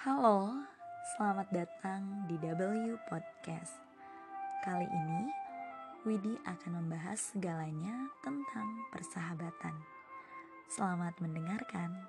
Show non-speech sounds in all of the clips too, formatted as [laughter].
Halo, selamat datang di W Podcast. Kali ini, Widi akan membahas segalanya tentang persahabatan. Selamat mendengarkan.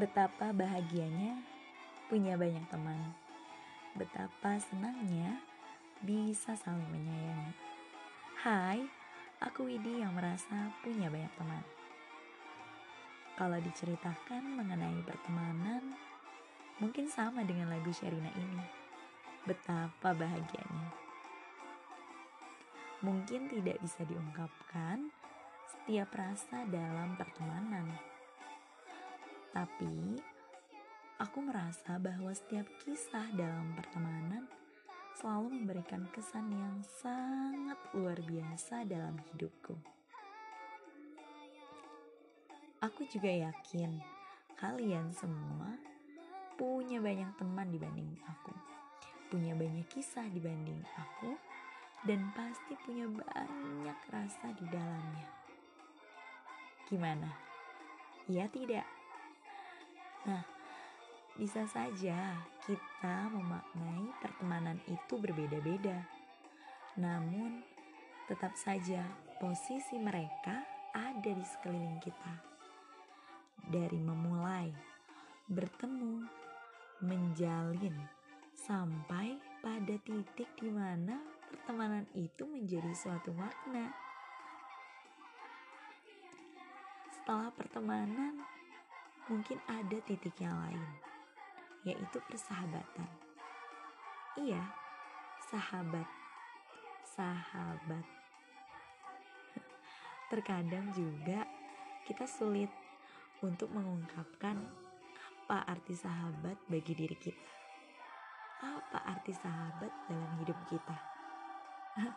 Betapa bahagianya punya banyak teman. Betapa senangnya bisa saling menyayangi. Hai, aku Widi yang merasa punya banyak teman. Kalau diceritakan mengenai pertemanan, mungkin sama dengan lagu Sherina ini. Betapa bahagianya. Mungkin tidak bisa diungkapkan setiap rasa dalam pertemanan. Tapi, aku merasa bahwa setiap kisah dalam pertemanan selalu memberikan kesan yang sangat luar biasa dalam hidupku. Aku juga yakin kalian semua punya banyak teman dibanding aku, punya banyak kisah dibanding aku, dan pasti punya banyak rasa di dalamnya. Gimana? Iya tidak? Nah, bisa saja kita memaknai pertemanan itu berbeda-beda. Namun, tetap saja posisi mereka ada di sekeliling kita. Dari memulai, bertemu, menjalin, sampai pada titik di mana pertemanan itu menjadi suatu makna. Setelah pertemanan, mungkin ada titik yang lain, yaitu persahabatan. Iya, sahabat, sahabat. [laughs] Terkadang juga kita sulit untuk mengungkapkan apa arti sahabat bagi diri kita. Apa arti sahabat dalam hidup kita? [laughs]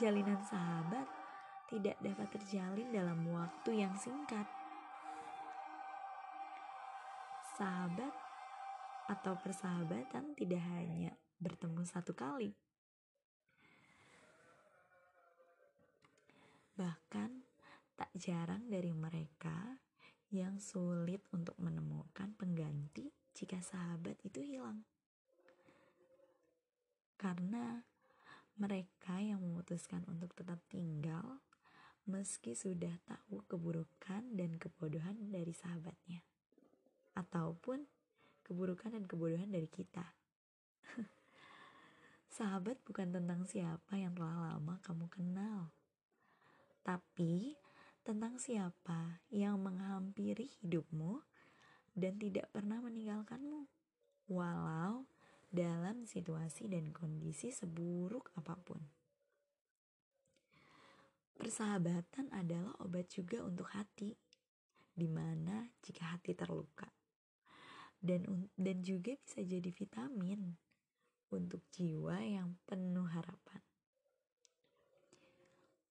Jalinan sahabat tidak dapat terjalin dalam waktu yang singkat. Sahabat atau persahabatan tidak hanya bertemu satu kali. Bahkan tak jarang dari mereka yang sulit untuk menemukan pengganti jika sahabat itu hilang. Karena mereka yang memutuskan untuk tetap tinggal meski sudah tahu keburukan dan kebodohan dari sahabatnya. Ataupun keburukan dan kebodohan dari kita. [laughs] Sahabat bukan tentang siapa yang telah lama kamu kenal. Tapi tentang siapa yang menghampiri hidupmu dan tidak pernah meninggalkanmu. Walau dalam situasi dan kondisi seburuk apa pun. Persahabatan adalah obat juga untuk hati, di mana jika hati terluka, dan dan juga bisa jadi vitamin untuk jiwa yang penuh harapan.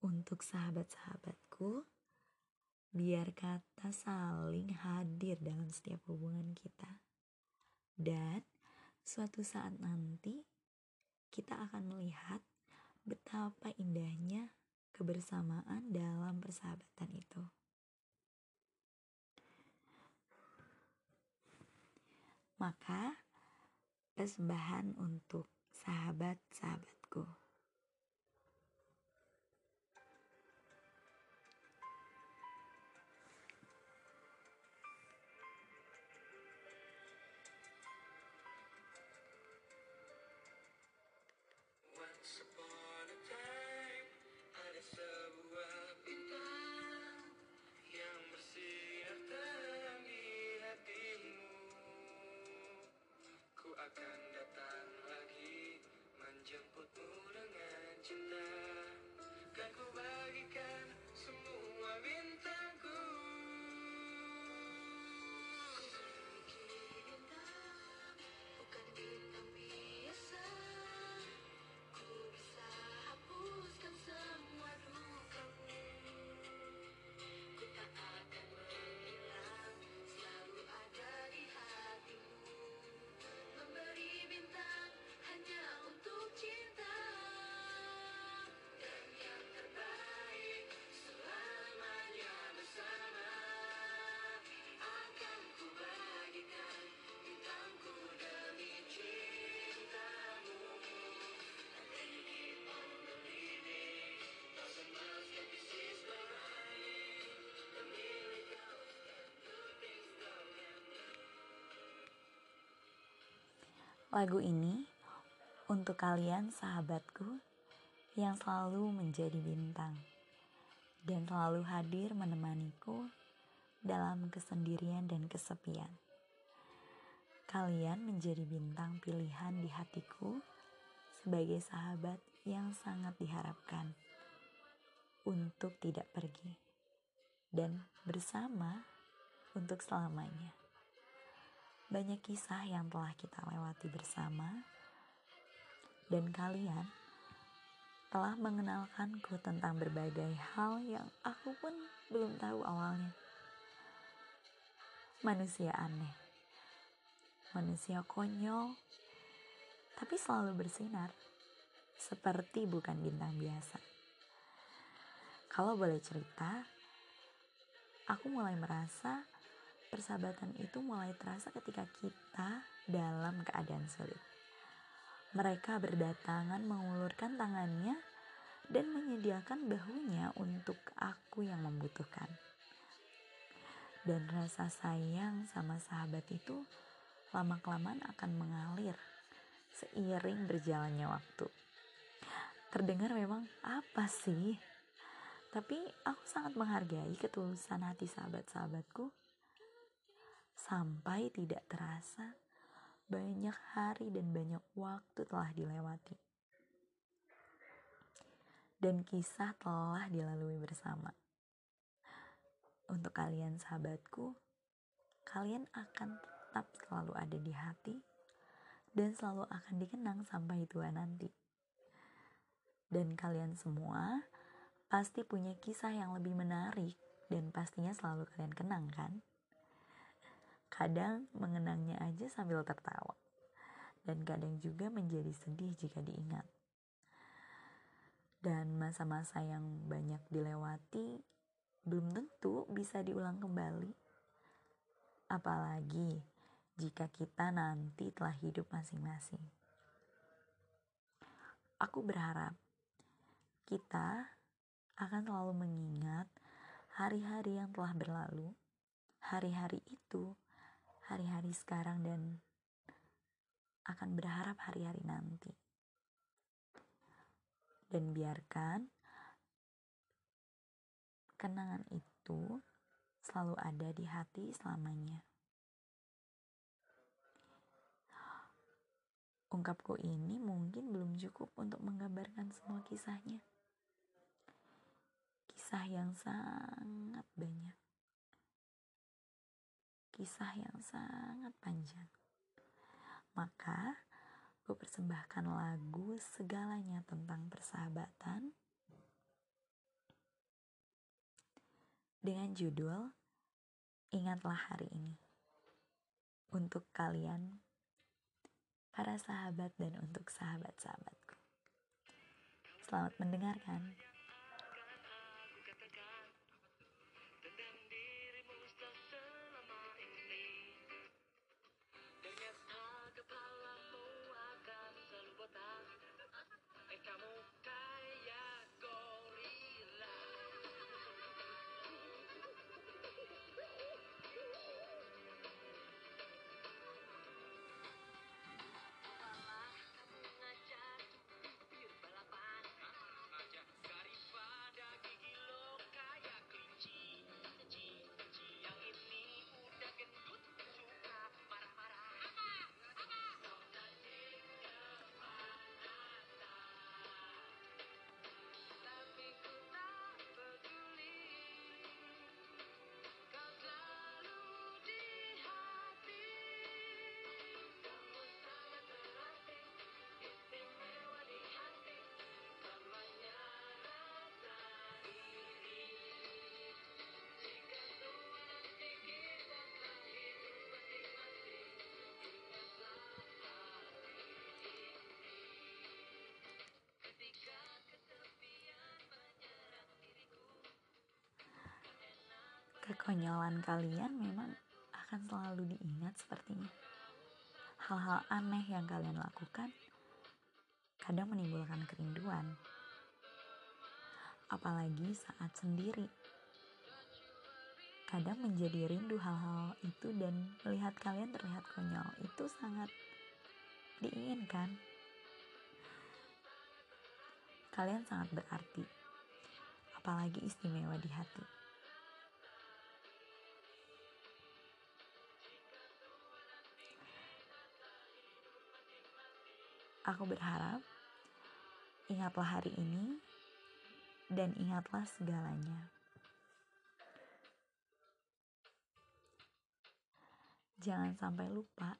Untuk sahabat-sahabatku, biar kata saling hadir dalam setiap hubungan kita. Dan suatu saat nanti kita akan melihat betapa indahnya kebersamaan dalam persahabatan itu. Maka persembahan untuk sahabat-sahabatku. Lagu ini untuk kalian sahabatku yang selalu menjadi bintang dan selalu hadir menemaniku dalam kesendirian dan kesepian. Kalian menjadi bintang pilihan di hatiku sebagai sahabat yang sangat diharapkan untuk tidak pergi dan bersama untuk selamanya. Banyak kisah yang telah kita lewati bersama, dan kalian telah mengenalkanku tentang berbagai hal yang aku pun belum tahu awalnya. Manusia aneh, manusia konyol, tapi selalu bersinar, seperti bukan bintang biasa. Kalau boleh cerita, aku mulai merasa persahabatan itu mulai terasa ketika kita dalam keadaan sulit. Mereka berdatangan mengulurkan tangannya dan menyediakan bahunya untuk aku yang membutuhkan. Dan rasa sayang sama sahabat itu lama-kelamaan akan mengalir seiring berjalannya waktu. Terdengar memang apa sih? Tapi aku sangat menghargai ketulusan hati sahabat-sahabatku sampai tidak terasa banyak hari dan banyak waktu telah dilewati. Dan kisah telah dilalui bersama. Untuk kalian sahabatku, kalian akan tetap selalu ada di hati dan selalu akan dikenang sampai tua nanti. Dan kalian semua pasti punya kisah yang lebih menarik dan pastinya selalu kalian kenang kan? Kadang mengenangnya aja sambil tertawa. Dan kadang juga menjadi sedih jika diingat. Dan masa-masa yang banyak dilewati belum tentu bisa diulang kembali. Apalagi jika kita nanti telah hidup masing-masing. Aku berharap kita akan selalu mengingat hari-hari yang telah berlalu. Hari-hari itu hari-hari sekarang dan akan berharap hari-hari nanti. Dan biarkan kenangan itu selalu ada di hati selamanya. Ungkapku ini mungkin belum cukup untuk menggambarkan semua kisahnya. Kisah yang sangat banyak kisah yang sangat panjang. Maka, gue persembahkan lagu segalanya tentang persahabatan dengan judul Ingatlah Hari Ini. Untuk kalian, para sahabat dan untuk sahabat-sahabatku. Selamat mendengarkan. Kekonyolan kalian memang akan selalu diingat sepertinya. Hal-hal aneh yang kalian lakukan kadang menimbulkan kerinduan. Apalagi saat sendiri. Kadang menjadi rindu hal-hal itu dan melihat kalian terlihat konyol itu sangat diinginkan. Kalian sangat berarti, apalagi istimewa di hati. Aku berharap ingatlah hari ini dan ingatlah segalanya. Jangan sampai lupa,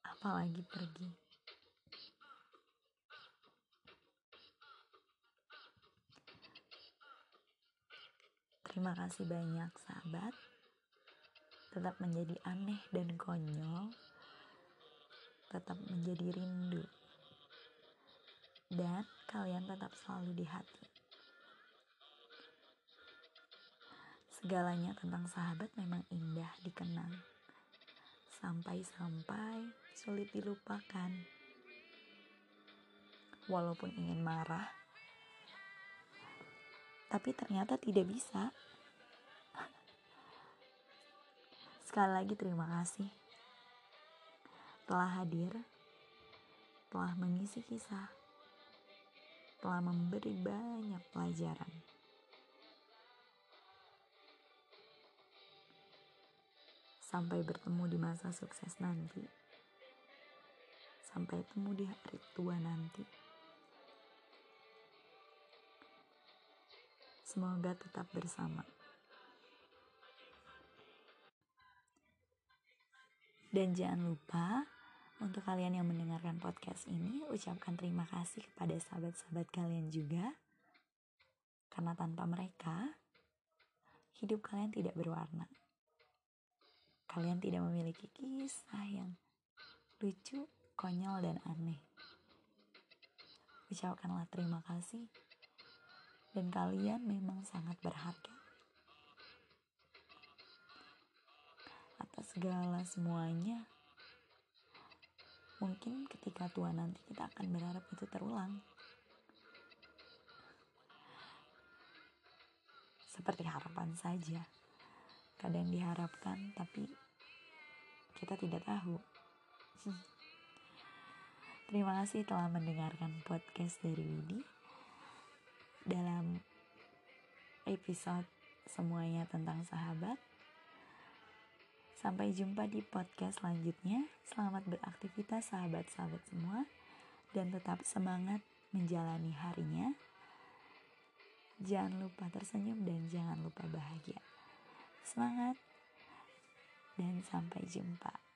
apalagi pergi. Terima kasih banyak, sahabat. Tetap menjadi aneh dan konyol, tetap menjadi rindu, dan kalian tetap selalu di hati. Segalanya tentang sahabat memang indah dikenang, sampai-sampai sulit dilupakan. Walaupun ingin marah, tapi ternyata tidak bisa. Sekali lagi terima kasih telah hadir, telah mengisi kisah, telah memberi banyak pelajaran. Sampai bertemu di masa sukses nanti. Sampai temu di hari tua nanti. Semoga tetap bersama. Dan jangan lupa untuk kalian yang mendengarkan podcast ini, ucapkan terima kasih kepada sahabat-sahabat kalian juga. Karena tanpa mereka, hidup kalian tidak berwarna. Kalian tidak memiliki kisah yang lucu, konyol, dan aneh. Ucapkanlah terima kasih. Dan kalian memang sangat berharga. Atas segala semuanya, mungkin ketika tua nanti kita akan berharap itu terulang. Seperti harapan saja. Kadang diharapkan, tapi kita tidak tahu. [laughs] Terima kasih telah mendengarkan podcast dari Widi dalam episode semuanya tentang sahabat. Sampai jumpa di podcast selanjutnya. Selamat beraktivitas sahabat-sahabat semua dan tetap semangat menjalani harinya. Jangan lupa tersenyum dan jangan lupa bahagia. Semangat dan sampai jumpa.